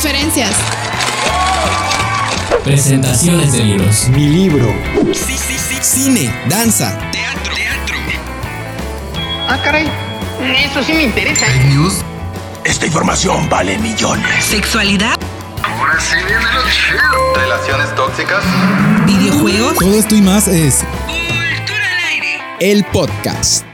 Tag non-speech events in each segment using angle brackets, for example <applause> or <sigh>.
conferencias. Presentaciones de libros. Mi libro. Sí, sí, sí. Cine, danza, Teatro. Teatro. Ah, caray. Eso sí me interesa. News. Esta información vale millones. Sexualidad. Ahora sí viene lo chido. Relaciones tóxicas. Videojuegos. Todo esto y más es Cultura al aire. el podcast.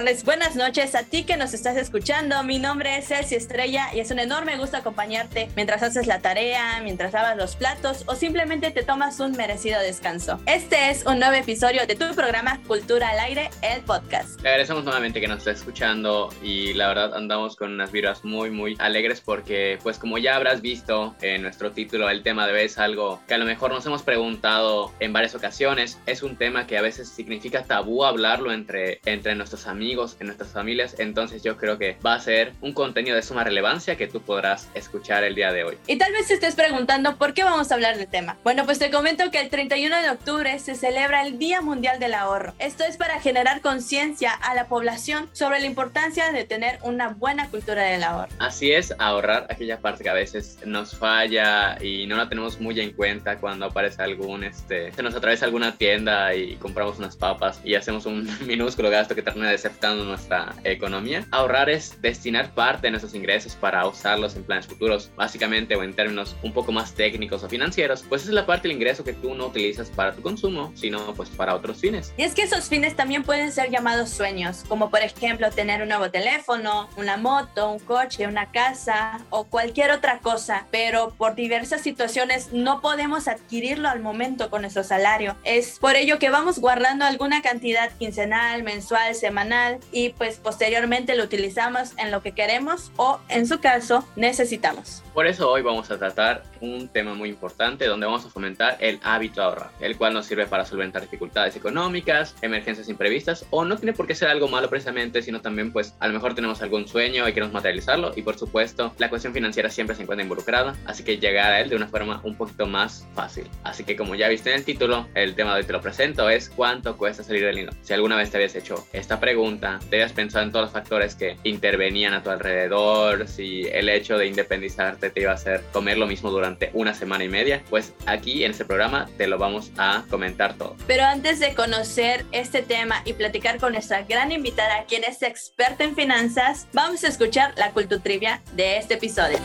Tardes, buenas noches a ti que nos estás escuchando. Mi nombre es Ceci Estrella y es un enorme gusto acompañarte mientras haces la tarea, mientras lavas los platos o simplemente te tomas un merecido descanso. Este es un nuevo episodio de tu programa Cultura al Aire, el podcast. Agradecemos nuevamente que nos esté escuchando y la verdad andamos con unas vibras muy muy alegres porque pues como ya habrás visto en nuestro título el tema de hoy es algo que a lo mejor nos hemos preguntado en varias ocasiones. Es un tema que a veces significa tabú hablarlo entre, entre nuestros amigos, en nuestras familias. Entonces yo creo que va a ser un contenido de suma relevancia que tú podrás escuchar el día de hoy. Y tal vez te estés preguntando por qué vamos a hablar del tema. Bueno, pues te comento que el 31 de octubre se celebra el Día Mundial del Ahorro. Esto es para generar conciencia a la población sobre la importancia de tener una buena cultura del ahorro. Así es, ahorrar aquella parte que a veces nos falla y no la tenemos muy en cuenta cuando aparece algún, este, se nos atraviesa alguna tienda y compramos unas papas y hacemos un <laughs> minúsculo gasto que termina deceptando nuestra economía. Ahorrar es destinar parte de nuestros ingresos para usarlos en planes futuros, básicamente o en términos un poco más técnicos o financieros, pues es la parte del ingreso que tú no utilizas para tu consumo, sino pues para otros fines. Y es que esos fines también pueden ser llamados sueños, como por ejemplo tener un nuevo teléfono, una moto, un coche, una casa o cualquier otra cosa, pero por diversas situaciones no podemos adquirirlo al momento con nuestro salario. Es por ello que vamos guardando alguna cantidad quincenal, mensual, semanal y pues posteriormente lo utilizamos en lo que queremos o en su caso necesitamos. Por eso hoy vamos a tratar un tema muy importante donde vamos a fomentar el hábito de ahorrar, el cual nos sirve para solventar dificultades económicas, emergencias imprevistas o no tiene por qué ser algo malo precisamente, sino también pues a lo mejor tenemos algún sueño y queremos materializarlo y por supuesto la cuestión financiera siempre se encuentra involucrada, así que llegar a él de una forma un poquito más fácil. Así que como ya viste en el título, el tema de hoy te lo presento es cuánto cuesta salir del nido. Si alguna vez te habías hecho esta pregunta, te habías pensado en todos los factores que intervenían a tu alrededor, si el hecho de independizarte te iba a hacer comer lo mismo durante una semana y media, pues aquí en este programa te lo vamos a comentar todo. Pero antes de conocer este tema y platicar con nuestra gran invitada, quien es experta en finanzas, vamos a escuchar la cultutrivia de este episodio.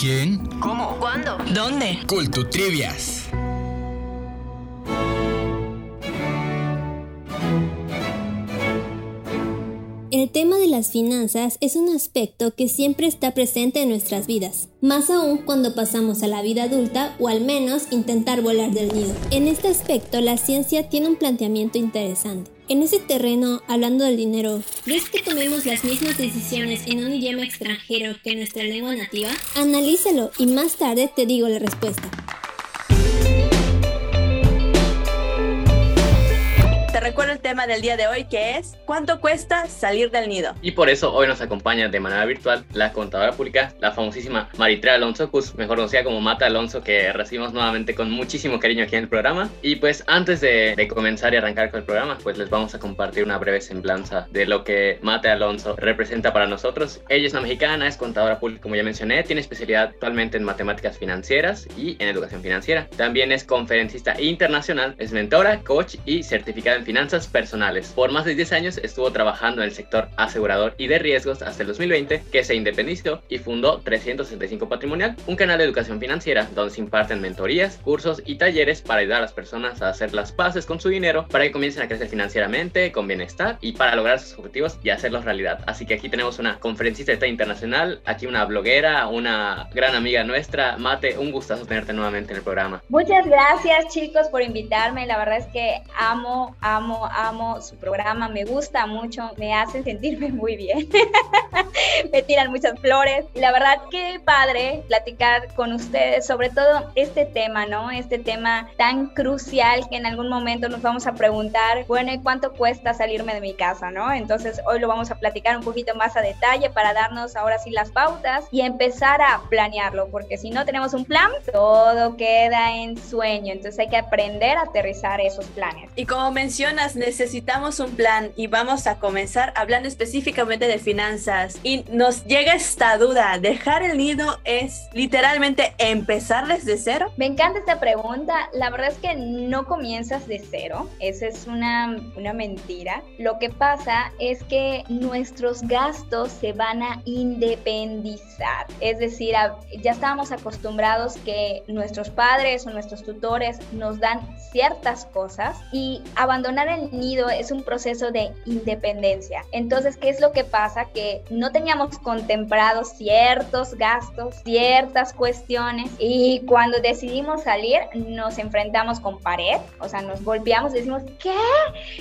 ¿Quién? ¿Cómo? ¿Cuándo? ¿Dónde? Cultutrivias. El tema de las finanzas es un aspecto que siempre está presente en nuestras vidas, más aún cuando pasamos a la vida adulta o al menos intentar volar del nido. En este aspecto la ciencia tiene un planteamiento interesante. En ese terreno, hablando del dinero, ¿crees que tomemos las mismas decisiones en un idioma extranjero que en nuestra lengua nativa? Analízalo y más tarde te digo la respuesta. Te recuerdo el tema del día de hoy que es ¿cuánto cuesta salir del nido? Y por eso hoy nos acompaña de manera virtual la contadora pública, la famosísima Maritre Alonso Cus, mejor conocida como Mata Alonso, que recibimos nuevamente con muchísimo cariño aquí en el programa. Y pues antes de, de comenzar y arrancar con el programa, pues les vamos a compartir una breve semblanza de lo que Mata Alonso representa para nosotros. Ella es una mexicana, es contadora pública, como ya mencioné, tiene especialidad actualmente en matemáticas financieras y en educación financiera. También es conferencista internacional, es mentora, coach y certificada en finanzas personales. Por más de 10 años estuvo trabajando en el sector asegurador y de riesgos hasta el 2020, que se independizó y fundó 365 Patrimonial, un canal de educación financiera donde se imparten mentorías, cursos y talleres para ayudar a las personas a hacer las paces con su dinero para que comiencen a crecer financieramente, con bienestar y para lograr sus objetivos y hacerlos realidad. Así que aquí tenemos una conferencista internacional, aquí una bloguera, una gran amiga nuestra. Mate, un gustazo tenerte nuevamente en el programa. Muchas gracias chicos por invitarme. La verdad es que amo, amo amo, amo su programa, me gusta mucho, me hacen sentirme <laughs> muy bien. me tiran muchas flores. La verdad, qué padre platicar con ustedes sobre todo este tema, ¿no? Este tema tan crucial que en algún momento nos vamos a preguntar, bueno, ¿y cuánto cuesta salirme de mi casa, ¿no? Entonces hoy lo vamos a platicar un poquito más a detalle para darnos ahora sí las pautas y empezar a planearlo, porque si no tenemos un plan, todo queda en sueño. Entonces hay que aprender a aterrizar esos planes. Y como mencionas, necesitamos un plan y vamos a comenzar hablando específicamente de finanzas. Y nos llega esta duda, ¿dejar el nido es literalmente empezar desde cero? Me encanta esta pregunta. La verdad es que no comienzas de cero. Esa es una, una mentira. Lo que pasa es que nuestros gastos se van a independizar. Es decir, ya estábamos acostumbrados que nuestros padres o nuestros tutores nos dan ciertas cosas y abandonar el nido es un proceso de independencia. Entonces, ¿qué es lo que pasa? Que no teníamos contemplados ciertos gastos, ciertas cuestiones y cuando decidimos salir nos enfrentamos con pared, o sea, nos golpeamos y decimos, ¿qué?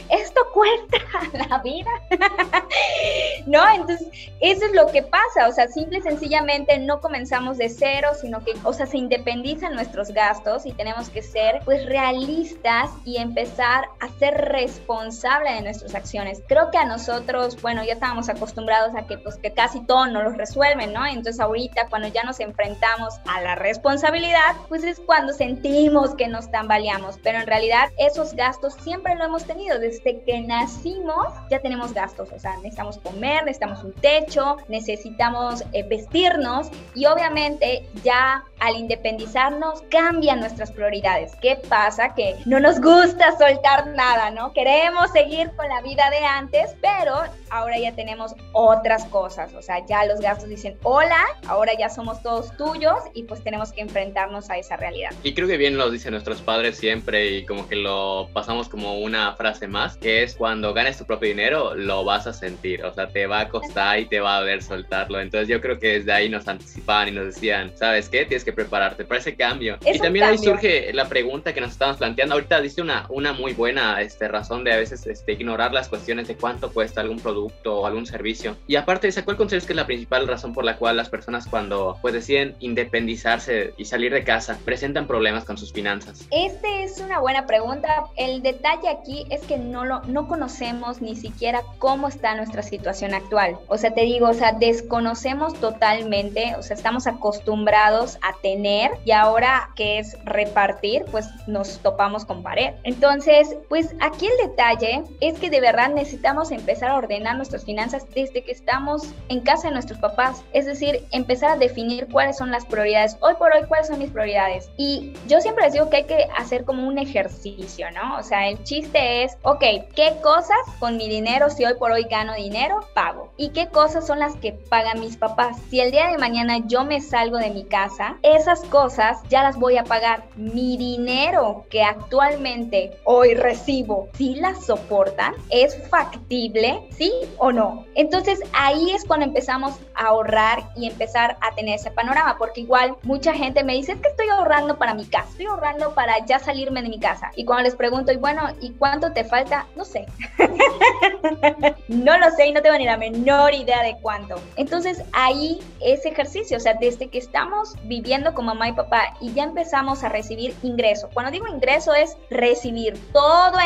¿Esto cuesta <laughs> la vida? <laughs> ¿No? Entonces, eso es lo que pasa, o sea, simple y sencillamente no comenzamos de cero, sino que, o sea, se independizan nuestros gastos y tenemos que ser, pues, realistas y empezar a ser responsables de nuestras acciones. Creo que a nosotros, bueno, ya estábamos acostumbrados a que, pues, que casi todo nos lo resuelven, ¿no? Entonces, ahorita, cuando ya nos enfrentamos a la responsabilidad, pues es cuando sentimos que nos tambaleamos, pero en realidad esos gastos siempre lo hemos tenido, desde que nacimos ya tenemos gastos, o sea, necesitamos comer, necesitamos un techo, necesitamos eh, vestirnos y obviamente ya al independizarnos cambian nuestras prioridades. ¿Qué pasa? Que no nos gusta soltar nada, ¿no? Queremos seguir con la vida de antes, pero ahora ya tenemos otras cosas, o sea, ya los gastos dicen, hola, ahora ya somos todos tuyos y pues tenemos que enfrentarnos a esa realidad. Y creo que bien lo dicen nuestros padres siempre y como que lo pasamos como una frase más, que es cuando ganes tu propio dinero, lo vas a sentir, o sea, te va a costar y te va a doler soltarlo. Entonces yo creo que desde ahí nos anticipaban y nos decían, ¿sabes qué? Tienes que prepararte para ese cambio. y también ahí surge la pregunta que nos estamos planteando. Ahorita dice una, una muy buena este, razón de a veces este, ignorar las cuestiones de cuánto cuesta algún producto o algún servicio. Y aparte ¿cuál consideras que es la principal razón por la cual las personas cuando pues deciden independizarse y salir de casa presentan problemas con sus finanzas? Este es una buena pregunta. El detalle aquí es que no, lo, no conocemos ni siquiera cómo está nuestra situación actual. O sea, te digo, o sea, desconocemos totalmente, o sea, estamos acostumbrados a tener y ahora que es repartir, pues nos topamos con pared. Entonces, pues aquí el detalle es que de verdad necesitamos empezar a ordenar nuestras finanzas desde que estamos en casa de nuestros papás. Es decir, empezar a definir cuáles son las prioridades. Hoy por hoy, cuáles son mis prioridades. Y yo siempre les digo que hay que hacer como un ejercicio, ¿no? O sea, el chiste es, ok, ¿qué cosas con mi dinero, si hoy por hoy gano dinero, pago? ¿Y qué cosas son las que pagan mis papás? Si el día de mañana yo me salgo de mi casa, esas cosas ya las voy a pagar. Mi dinero que actualmente hoy recibo, si las soportan, es factible, ¿sí o no? Entonces ahí es cuando empezamos a ahorrar y empezar a tener ese panorama, porque igual mucha gente me dice, es que estoy ahorrando para mi casa, estoy ahorrando para ya salirme de mi casa. Y cuando les pregunto, y bueno, ¿y cuánto te falta? No sé. <laughs> no lo sé y no tengo ni la menor idea de cuánto. Entonces ahí ese ejercicio, o sea, desde que estamos viviendo con mamá y papá y ya empezamos a recibir ingreso. Cuando digo ingreso es recibir todo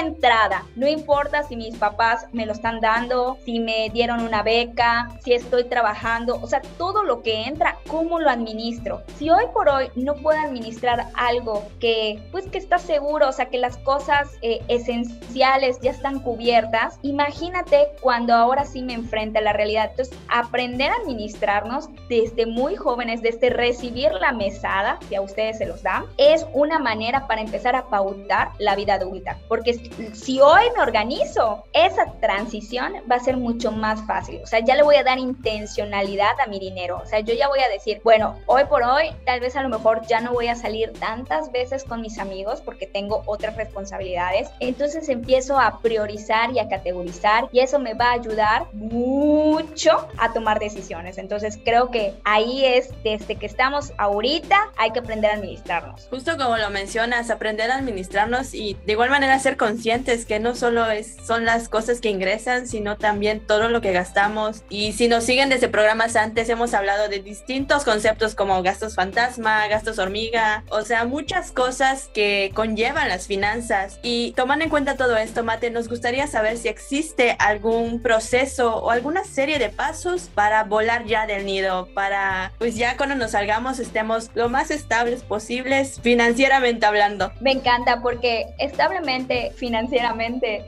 No importa si mis papás me lo están dando, si me dieron una beca, si estoy trabajando, o sea, todo lo que entra, ¿cómo lo administro? Si hoy por hoy no puedo administrar algo que, pues que está seguro, o sea, que las cosas eh, esenciales ya están cubiertas, imagínate cuando ahora sí me enfrenta la realidad. Entonces, aprender a administrarnos desde muy jóvenes, desde recibir la mesada, si a ustedes se los dan, es una manera para empezar a pautar la vida adulta. Porque si hoy me organizo, esa transición va a ser mucho más fácil. O sea, ya le voy a dar intencionalidad a mi dinero. O sea, yo ya voy a decir, bueno, hoy por hoy, tal vez a lo mejor ya no voy a salir tantas veces con mis amigos porque tengo otras responsabilidades. Entonces empiezo a priorizar y a categorizar y eso me va a ayudar mucho a tomar decisiones. Entonces creo que ahí es desde que estamos ahorita hay que aprender a administrarnos. Justo como lo mencionas, aprender a administrarnos y de igual manera ser conscientes conscientes que no solo es, son las cosas que ingresan, sino también todo lo que gastamos. Y si nos siguen desde programas antes, hemos hablado de distintos conceptos como gastos fantasma, gastos hormiga, o sea, muchas cosas que conllevan las finanzas. Y tomando en cuenta todo esto, Mate, nos gustaría saber si existe algún proceso o alguna serie de pasos para volar ya del nido, para pues ya cuando nos salgamos estemos lo más estables posibles financieramente hablando. Me encanta porque establemente financieramente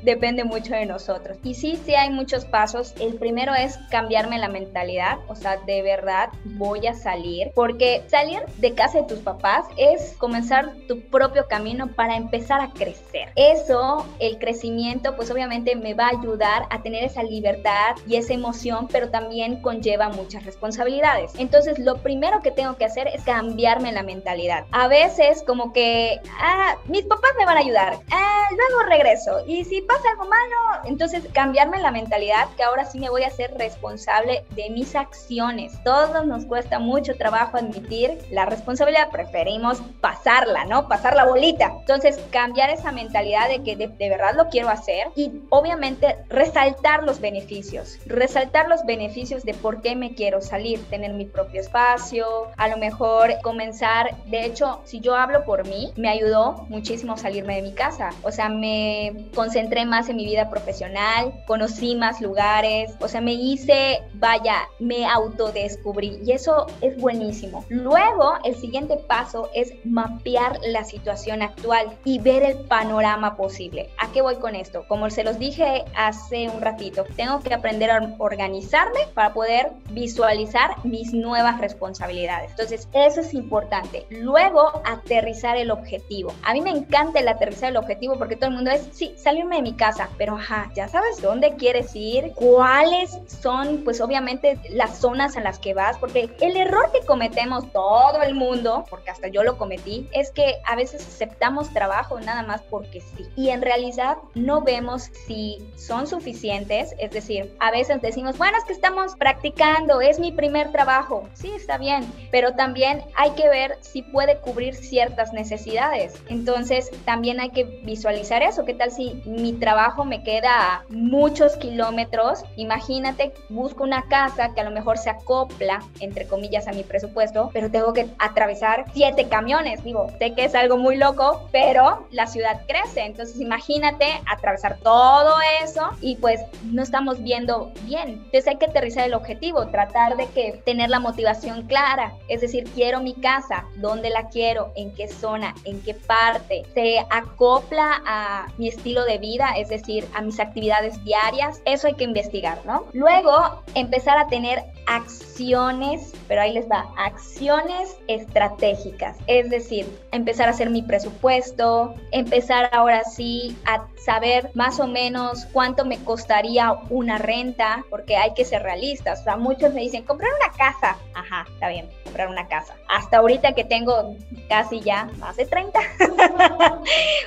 depende mucho de nosotros. Y sí, sí hay muchos pasos. El primero es cambiarme la mentalidad, o sea, de verdad voy a salir, porque salir de casa de tus papás es comenzar tu propio camino para empezar a crecer. Eso, el crecimiento, pues obviamente me va a ayudar a tener esa libertad y esa emoción, pero también conlleva muchas responsabilidades. Entonces, lo primero que tengo que hacer es cambiarme la mentalidad. A veces como que, ah, mis papás me van a ayudar, ah, luego regreso. Y si pasa algo malo, entonces cambiarme la mentalidad que ahora sí me voy a ser responsable de mis acciones. Todos nos cuesta mucho trabajo admitir la responsabilidad, preferimos pasarla, ¿no? Pasar la bolita. Entonces, cambiar esa mentalidad de que de, de verdad lo quiero hacer y obviamente resaltar los beneficios, resaltar los beneficios de por qué me quiero salir, tener mi propio espacio, a lo mejor comenzar, de hecho, si yo hablo por mí, me ayudó muchísimo salirme de mi casa, o sea, me concentré más en mi vida profesional, conocí más lugares, o sea, me hice, vaya, me autodescubrí y eso es buenísimo. Luego, el siguiente paso es mapear la situación actual y ver el panorama posible. ¿A qué voy con esto? Como se los dije hace un ratito, tengo que aprender a organizarme para poder visualizar mis nuevas responsabilidades. Entonces, eso es importante. Luego, aterrizar el objetivo. A mí me encanta el aterrizar el objetivo porque todo el mundo es, sí, salirme de mi casa, pero ajá, ya sabes dónde quieres ir, cuáles son, pues obviamente, las zonas en las que vas, porque el error que cometemos todo el mundo, porque hasta yo lo cometí, es que a veces aceptamos trabajo nada más porque sí. Y en realidad no vemos si son suficientes, es decir, a veces decimos, bueno, es que estamos practicando, es mi primer trabajo. Sí, está bien, pero también hay que ver si puede cubrir ciertas necesidades. Entonces, también hay que visualizar eso. ¿Qué tal si mi trabajo me queda a muchos kilómetros? Imagínate, busco una casa que a lo mejor se acopla, entre comillas, a mi presupuesto, pero tengo que atravesar siete camiones. Digo, sé que es algo muy loco, pero la ciudad crece. Entonces, imagínate atravesar todo eso y pues no estamos viendo bien. Entonces, hay que aterrizar el objetivo, tratar de que tener la motivación clara. Es decir, quiero mi casa, dónde la quiero, en qué zona, en qué parte. Se acopla a estilo de vida, es decir, a mis actividades diarias. Eso hay que investigar, ¿no? Luego, empezar a tener acciones, pero ahí les va, acciones estratégicas. Es decir, empezar a hacer mi presupuesto, empezar ahora sí a saber más o menos cuánto me costaría una renta, porque hay que ser realistas. O sea, muchos me dicen, comprar una casa. Ajá, está bien, comprar una casa. Hasta ahorita que tengo casi ya más de 30. <laughs>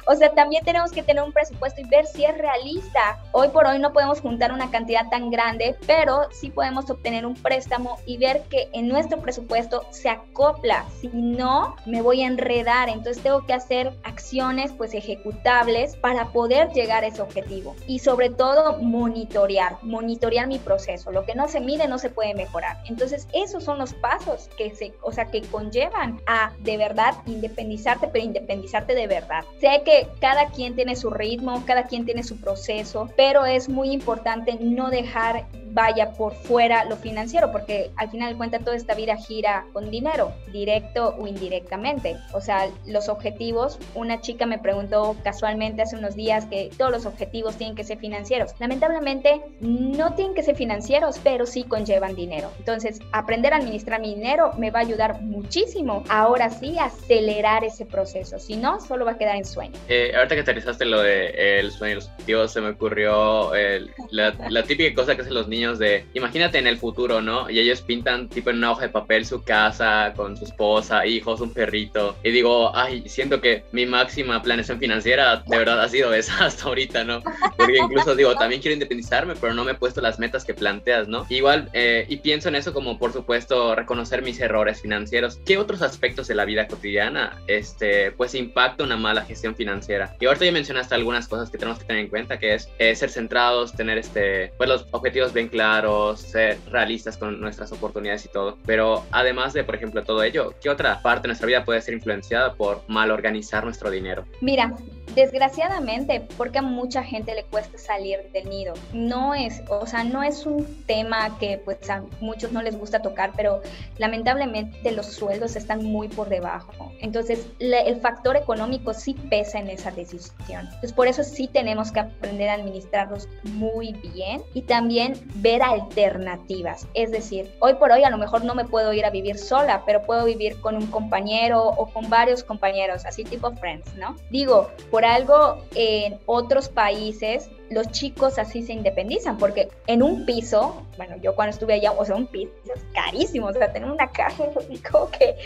o sea, también tenemos que tener un presupuesto y ver si es realista. Hoy por hoy no podemos juntar una cantidad tan grande, pero sí podemos obtener un préstamo y ver que en nuestro presupuesto se acopla. Si no, me voy a enredar. Entonces tengo que hacer acciones pues ejecutables para poder llegar a ese objetivo. Y sobre todo monitorear, monitorear mi proceso. Lo que no se mide no se puede mejorar. Entonces esos son los pasos que se, o sea, que conllevan a de verdad independizarte, pero independizarte de verdad. Sé que cada quien tiene su ritmo, cada quien tiene su proceso, pero es muy importante no dejar vaya por fuera lo financiero, porque al final de cuentas toda esta vida gira con dinero, directo o indirectamente. O sea, los objetivos, una chica me preguntó casualmente hace unos días que todos los objetivos tienen que ser financieros. Lamentablemente no tienen que ser financieros, pero sí conllevan dinero. Entonces, aprender a administrar mi dinero me va a ayudar muchísimo. Ahora sí, acelerar ese proceso. Si no, solo va a quedar en sueño. Eh, ahorita que aterrizaste lo de eh, el sueño y los objetivos, se me ocurrió el- la, la típica cosa que hacen los niños niños de, imagínate en el futuro, ¿no? Y ellos pintan tipo en una hoja de papel su casa con su esposa, hijos, un perrito. Y digo, ay, siento que mi máxima planeación financiera de verdad ha sido <laughs> esa hasta ahorita, ¿no? Porque incluso digo, también quiero independizarme, pero no me he puesto las metas que planteas, ¿no? Igual, eh, y pienso en eso como, por supuesto, reconocer mis errores financieros. ¿Qué otros aspectos de la vida cotidiana, este, pues, impacta una mala gestión financiera? Y ahorita ya mencionaste algunas cosas que tenemos que tener en cuenta, que es eh, ser centrados, tener, este, pues, los objetivos bien claros, ser realistas con nuestras oportunidades y todo. Pero además de, por ejemplo, todo ello, ¿qué otra parte de nuestra vida puede ser influenciada por mal organizar nuestro dinero? Mira, desgraciadamente, porque a mucha gente le cuesta salir del nido. No es, o sea, no es un tema que pues a muchos no les gusta tocar, pero lamentablemente los sueldos están muy por debajo. Entonces, el factor económico sí pesa en esa decisión. Entonces, por eso sí tenemos que aprender a administrarlos muy bien y también ver alternativas. Es decir, hoy por hoy a lo mejor no me puedo ir a vivir sola, pero puedo vivir con un compañero o con varios compañeros, así tipo friends, ¿no? Digo, por algo en otros países los chicos así se independizan, porque en un piso, bueno, yo cuando estuve allá, o sea, un piso es carísimo, o sea, tener una caja como que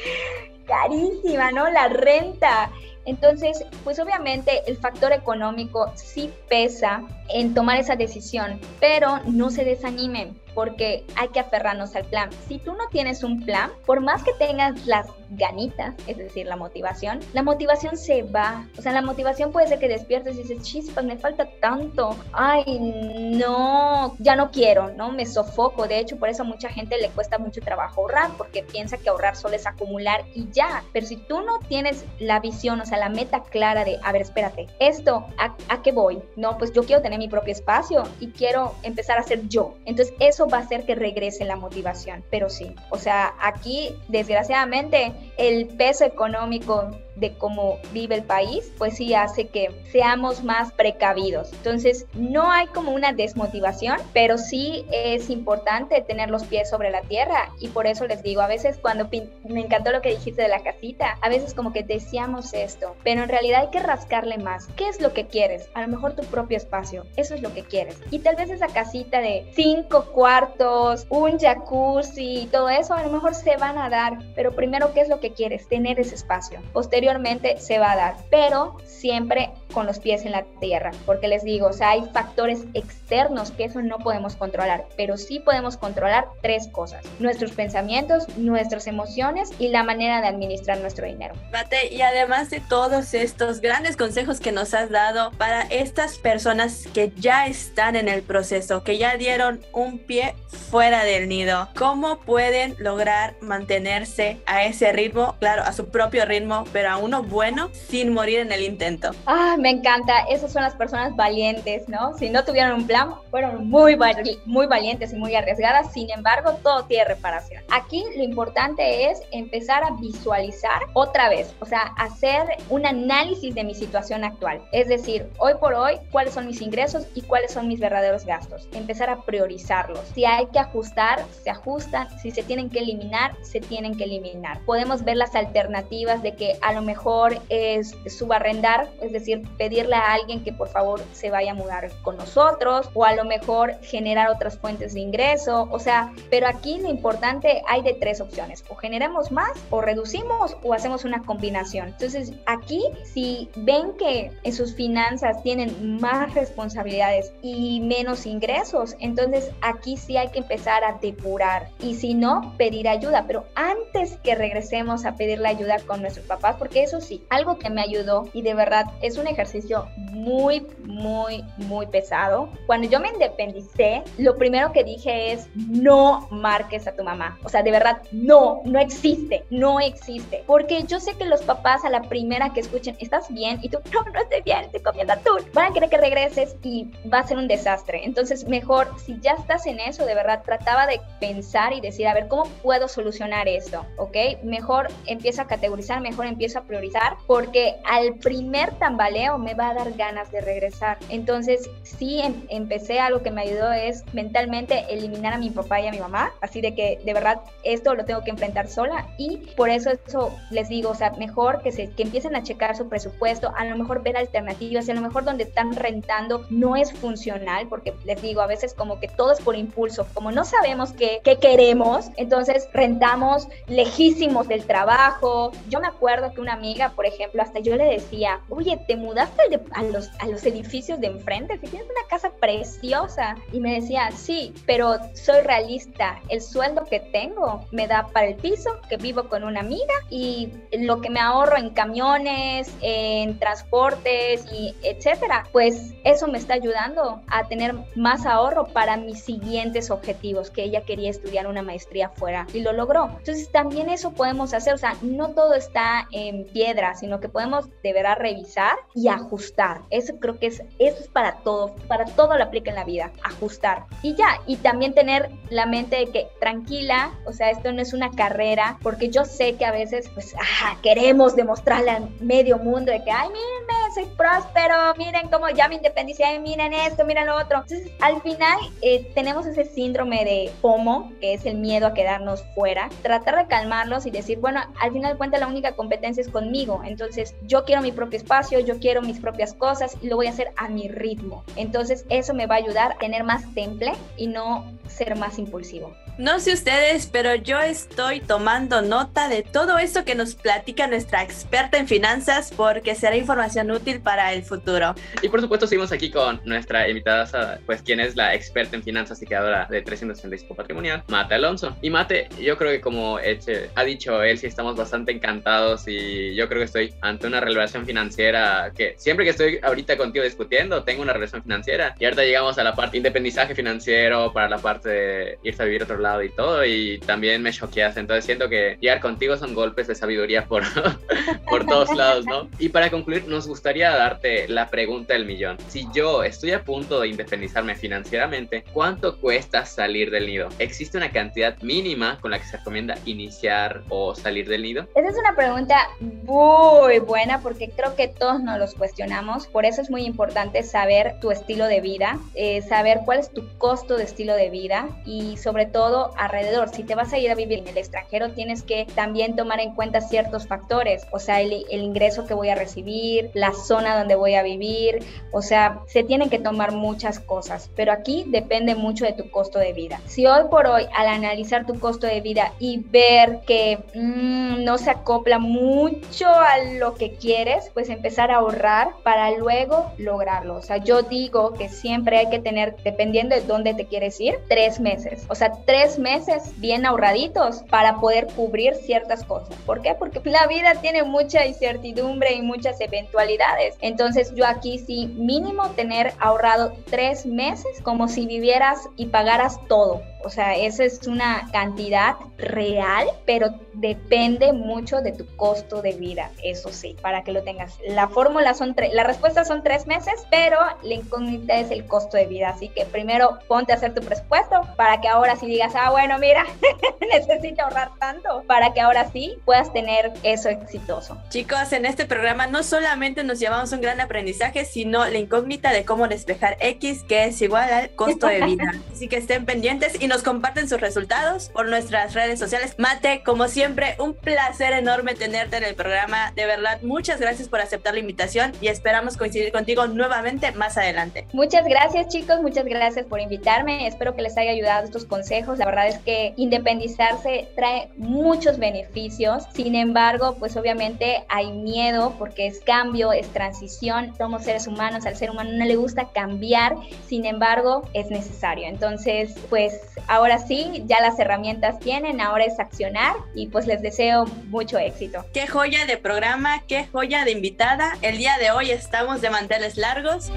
carísima, ¿no? La renta. Entonces, pues obviamente el factor económico sí pesa en tomar esa decisión, pero no se desanimen porque hay que aferrarnos al plan. Si tú no tienes un plan, por más que tengas las ganitas, es decir, la motivación, la motivación se va. O sea, la motivación puede ser que despiertes y dices, chispas, me falta tanto. Ay, no, ya no quiero, ¿no? Me sofoco. De hecho, por eso a mucha gente le cuesta mucho trabajo ahorrar, porque piensa que ahorrar solo es acumular y ya. Pero si tú no tienes la visión, o sea, la meta clara de, a ver, espérate, esto, ¿a, a qué voy? No, pues yo quiero tener mi propio espacio y quiero empezar a ser yo. Entonces, eso va a hacer que regrese la motivación. Pero sí, o sea, aquí desgraciadamente el peso económico de cómo vive el país, pues sí hace que seamos más precavidos. Entonces, no hay como una desmotivación, pero sí es importante tener los pies sobre la tierra y por eso les digo, a veces cuando me encantó lo que dijiste de la casita, a veces como que deseamos esto, pero en realidad hay que rascarle más. ¿Qué es lo que quieres? A lo mejor tu propio espacio, eso es lo que quieres. Y tal vez esa casita de cinco cuartos, un jacuzzi y todo eso, a lo mejor se van a dar, pero primero, ¿qué es lo que quieres? Tener ese espacio. Posterior se va a dar, pero siempre con los pies en la tierra, porque les digo, o sea, hay factores externos que eso no podemos controlar, pero sí podemos controlar tres cosas, nuestros pensamientos, nuestras emociones y la manera de administrar nuestro dinero. Mate, y además de todos estos grandes consejos que nos has dado para estas personas que ya están en el proceso, que ya dieron un pie fuera del nido, ¿cómo pueden lograr mantenerse a ese ritmo, claro, a su propio ritmo, pero a uno bueno sin morir en el intento. Ah, me encanta. Esas son las personas valientes, ¿no? Si no tuvieron un plan, fueron muy, muy valientes y muy arriesgadas. Sin embargo, todo tiene reparación. Aquí lo importante es empezar a visualizar otra vez, o sea, hacer un análisis de mi situación actual. Es decir, hoy por hoy, cuáles son mis ingresos y cuáles son mis verdaderos gastos. Empezar a priorizarlos. Si hay que ajustar, se ajustan. Si se tienen que eliminar, se tienen que eliminar. Podemos ver las alternativas de que a lo mejor es subarrendar, es decir, pedirle a alguien que por favor se vaya a mudar con nosotros o a lo mejor generar otras fuentes de ingreso, o sea, pero aquí lo importante hay de tres opciones, o generamos más o reducimos o hacemos una combinación. Entonces, aquí si ven que en sus finanzas tienen más responsabilidades y menos ingresos, entonces aquí sí hay que empezar a depurar. Y si no, pedir ayuda, pero antes que regresemos a pedir la ayuda con nuestros papás, porque eso sí, algo que me ayudó y de verdad es un ejercicio muy, muy, muy pesado. Cuando yo me independicé, lo primero que dije es no marques a tu mamá. O sea, de verdad, no, no existe, no existe. Porque yo sé que los papás a la primera que escuchen, ¿estás bien? Y tú, <laughs> no, no estoy bien, estoy comiendo atún. Van a querer que regreses y va a ser un desastre. Entonces, mejor, si ya estás en eso, de verdad, trataba de pensar y decir, a ver, ¿cómo puedo solucionar esto? ¿Ok? Mejor empieza a categorizar, mejor empieza a priorizar porque al primer tambaleo me va a dar ganas de regresar. Entonces, sí, em- empecé algo que me ayudó es mentalmente eliminar a mi papá y a mi mamá, así de que de verdad esto lo tengo que enfrentar sola y por eso eso les digo, o sea, mejor que se que empiecen a checar su presupuesto, a lo mejor ver alternativas, a lo mejor donde están rentando no es funcional, porque les digo, a veces como que todo es por impulso, como no sabemos qué, qué queremos, entonces rentamos lejísimos del trabajo. Yo me acuerdo que una amiga, por ejemplo, hasta yo le decía, oye, ¿te de- a, los, a los edificios de enfrente? Si tienes una casa preciosa. Y me decía, sí, pero soy realista. El sueldo que tengo me da para el piso, que vivo con una amiga y lo que me ahorro en camiones, en transportes y etcétera, pues eso me está ayudando a tener más ahorro para mis siguientes objetivos, que ella quería estudiar una maestría fuera y lo logró. Entonces también eso podemos hacer, o sea, no todo está en piedra, sino que podemos de verdad revisar y ajustar. Eso creo que es, eso es para todo, para todo lo aplica en la vida, ajustar. Y ya, y también tener la mente de que tranquila, o sea, esto no es una carrera, porque yo sé que a veces, pues, queremos demostrarle al medio mundo de que, ay, mírenme, soy próspero, miren cómo ya me independicé, ay, miren esto, miren lo otro. Entonces, al final, eh, tenemos ese síndrome de FOMO, que es el miedo a quedarnos fuera, tratar de calmarlos y decir, bueno, al final de cuentas la única competencia es conmigo, entonces yo quiero mi propio espacio, yo quiero mis propias cosas y lo voy a hacer a mi ritmo. Entonces, eso me va a ayudar a tener más temple y no ser más impulsivo. No sé ustedes, pero yo estoy tomando nota de todo esto que nos platica nuestra experta en finanzas porque será información útil para el futuro. Y por supuesto seguimos aquí con nuestra invitada, pues quien es la experta en finanzas y creadora de 365 Patrimonial, Mate Alonso. Y Mate, yo creo que como Eche ha dicho él, sí estamos bastante encantados y yo creo que estoy ante una relación financiera que siempre que estoy ahorita contigo discutiendo, tengo una relación financiera. Y ahorita llegamos a la parte de independizaje financiero, para la parte de irse a vivir a otro lado y todo, y también me choqueaste. Entonces siento que llegar contigo son golpes de sabiduría por, <laughs> por todos lados, ¿no? Y para concluir, nos gustaría darte la pregunta del millón. Si yo estoy a punto de independizarme financieramente, ¿cuánto cuesta salir del nido? ¿Existe una cantidad mínima con la que se recomienda iniciar o salir del nido? Esa es una pregunta muy buena porque creo que todos nos los cuestionamos. Por eso es muy importante saber tu estilo de vida, eh, saber cuál es tu costo de estilo de vida y sobre todo alrededor. Si te vas a ir a vivir en el extranjero, tienes que también tomar en cuenta ciertos factores, o sea, el, el ingreso que voy a recibir, la zona donde voy a vivir, o sea, se tienen que tomar muchas cosas, pero aquí depende mucho de tu costo de vida. Si hoy por hoy, al analizar tu costo de vida y ver que mm, no se acopla mucho a lo que quieres, pues empezar a ahorrar para luego lograrlo. O sea, yo digo que siempre hay que tener, dependiendo de dónde te quieres ir, tres meses. O sea, tres meses bien ahorraditos para poder cubrir ciertas cosas. ¿Por qué? Porque la vida tiene mucha incertidumbre y muchas eventualidades. Entonces yo aquí sí mínimo tener ahorrado tres meses como si vivieras y pagaras todo. O sea, esa es una cantidad real, pero depende mucho de tu costo de vida, eso sí, para que lo tengas. La fórmula son tres, la respuesta son tres meses, pero la incógnita es el costo de vida. Así que primero ponte a hacer tu presupuesto para que ahora sí digas, ah, bueno, mira, <laughs> necesito ahorrar tanto, para que ahora sí puedas tener eso exitoso. Chicos, en este programa no solamente nos llevamos un gran aprendizaje, sino la incógnita de cómo despejar X, que es igual al costo de vida. <laughs> Así que estén pendientes y nos comparten sus resultados por nuestras redes sociales. Mate, como siempre, un placer enorme tenerte en el programa. De verdad, muchas gracias por aceptar la invitación y esperamos coincidir contigo nuevamente más adelante. Muchas gracias chicos, muchas gracias por invitarme. Espero que les haya ayudado estos consejos. La verdad es que independizarse trae muchos beneficios. Sin embargo, pues obviamente hay miedo porque es cambio, es transición. Somos seres humanos, al ser humano no le gusta cambiar. Sin embargo, es necesario. Entonces, pues ahora sí, ya las herramientas tienen, ahora es accionar y pues les deseo mucho éxito. Qué joya de programa, qué joya de invitada. El día de hoy estamos de manteles largos.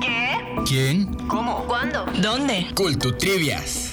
¿Qué? ¿Quién? ¿Cómo? ¿Cuándo? ¿Dónde? Cultutrivias.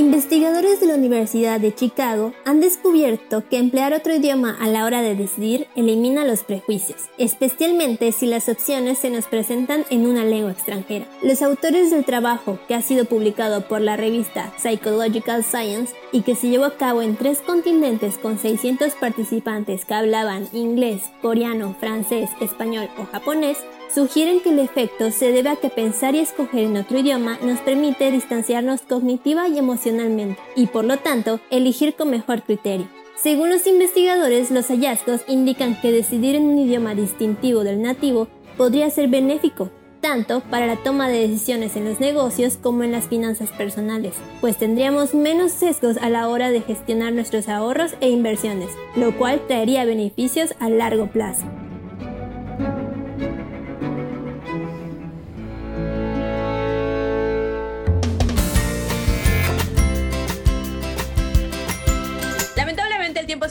Investigadores de la Universidad de Chicago han descubierto que emplear otro idioma a la hora de decidir elimina los prejuicios, especialmente si las opciones se nos presentan en una lengua extranjera. Los autores del trabajo, que ha sido publicado por la revista Psychological Science y que se llevó a cabo en tres continentes con 600 participantes que hablaban inglés, coreano, francés, español o japonés, sugieren que el efecto se debe a que pensar y escoger en otro idioma nos permite distanciarnos cognitiva y emocionalmente, y por lo tanto elegir con mejor criterio. Según los investigadores, los hallazgos indican que decidir en un idioma distintivo del nativo podría ser benéfico, tanto para la toma de decisiones en los negocios como en las finanzas personales, pues tendríamos menos sesgos a la hora de gestionar nuestros ahorros e inversiones, lo cual traería beneficios a largo plazo.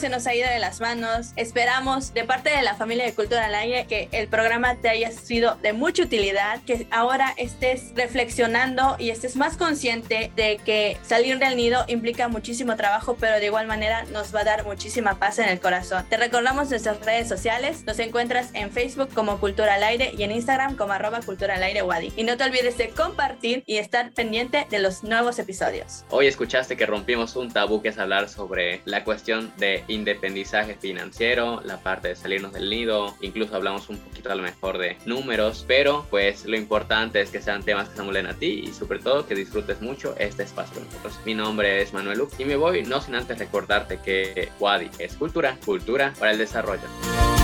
Se nos ha ido de las manos. Esperamos de parte de la familia de Cultura al Aire que el programa te haya sido de mucha utilidad, que ahora estés reflexionando y estés más consciente de que salir del nido implica muchísimo trabajo, pero de igual manera nos va a dar muchísima paz en el corazón. Te recordamos nuestras redes sociales. Nos encuentras en Facebook como Cultura al Aire y en Instagram como arroba Cultura al Aire Wadi. Y no te olvides de compartir y estar pendiente de los nuevos episodios. Hoy escuchaste que rompimos un tabú que es hablar sobre la cuestión de independizaje financiero, la parte de salirnos del nido, incluso hablamos un poquito a lo mejor de números, pero pues lo importante es que sean temas que se amulen a ti y sobre todo que disfrutes mucho este espacio con nosotros. Mi nombre es Manuel Luc y me voy no sin antes recordarte que Wadi es cultura, cultura para el desarrollo.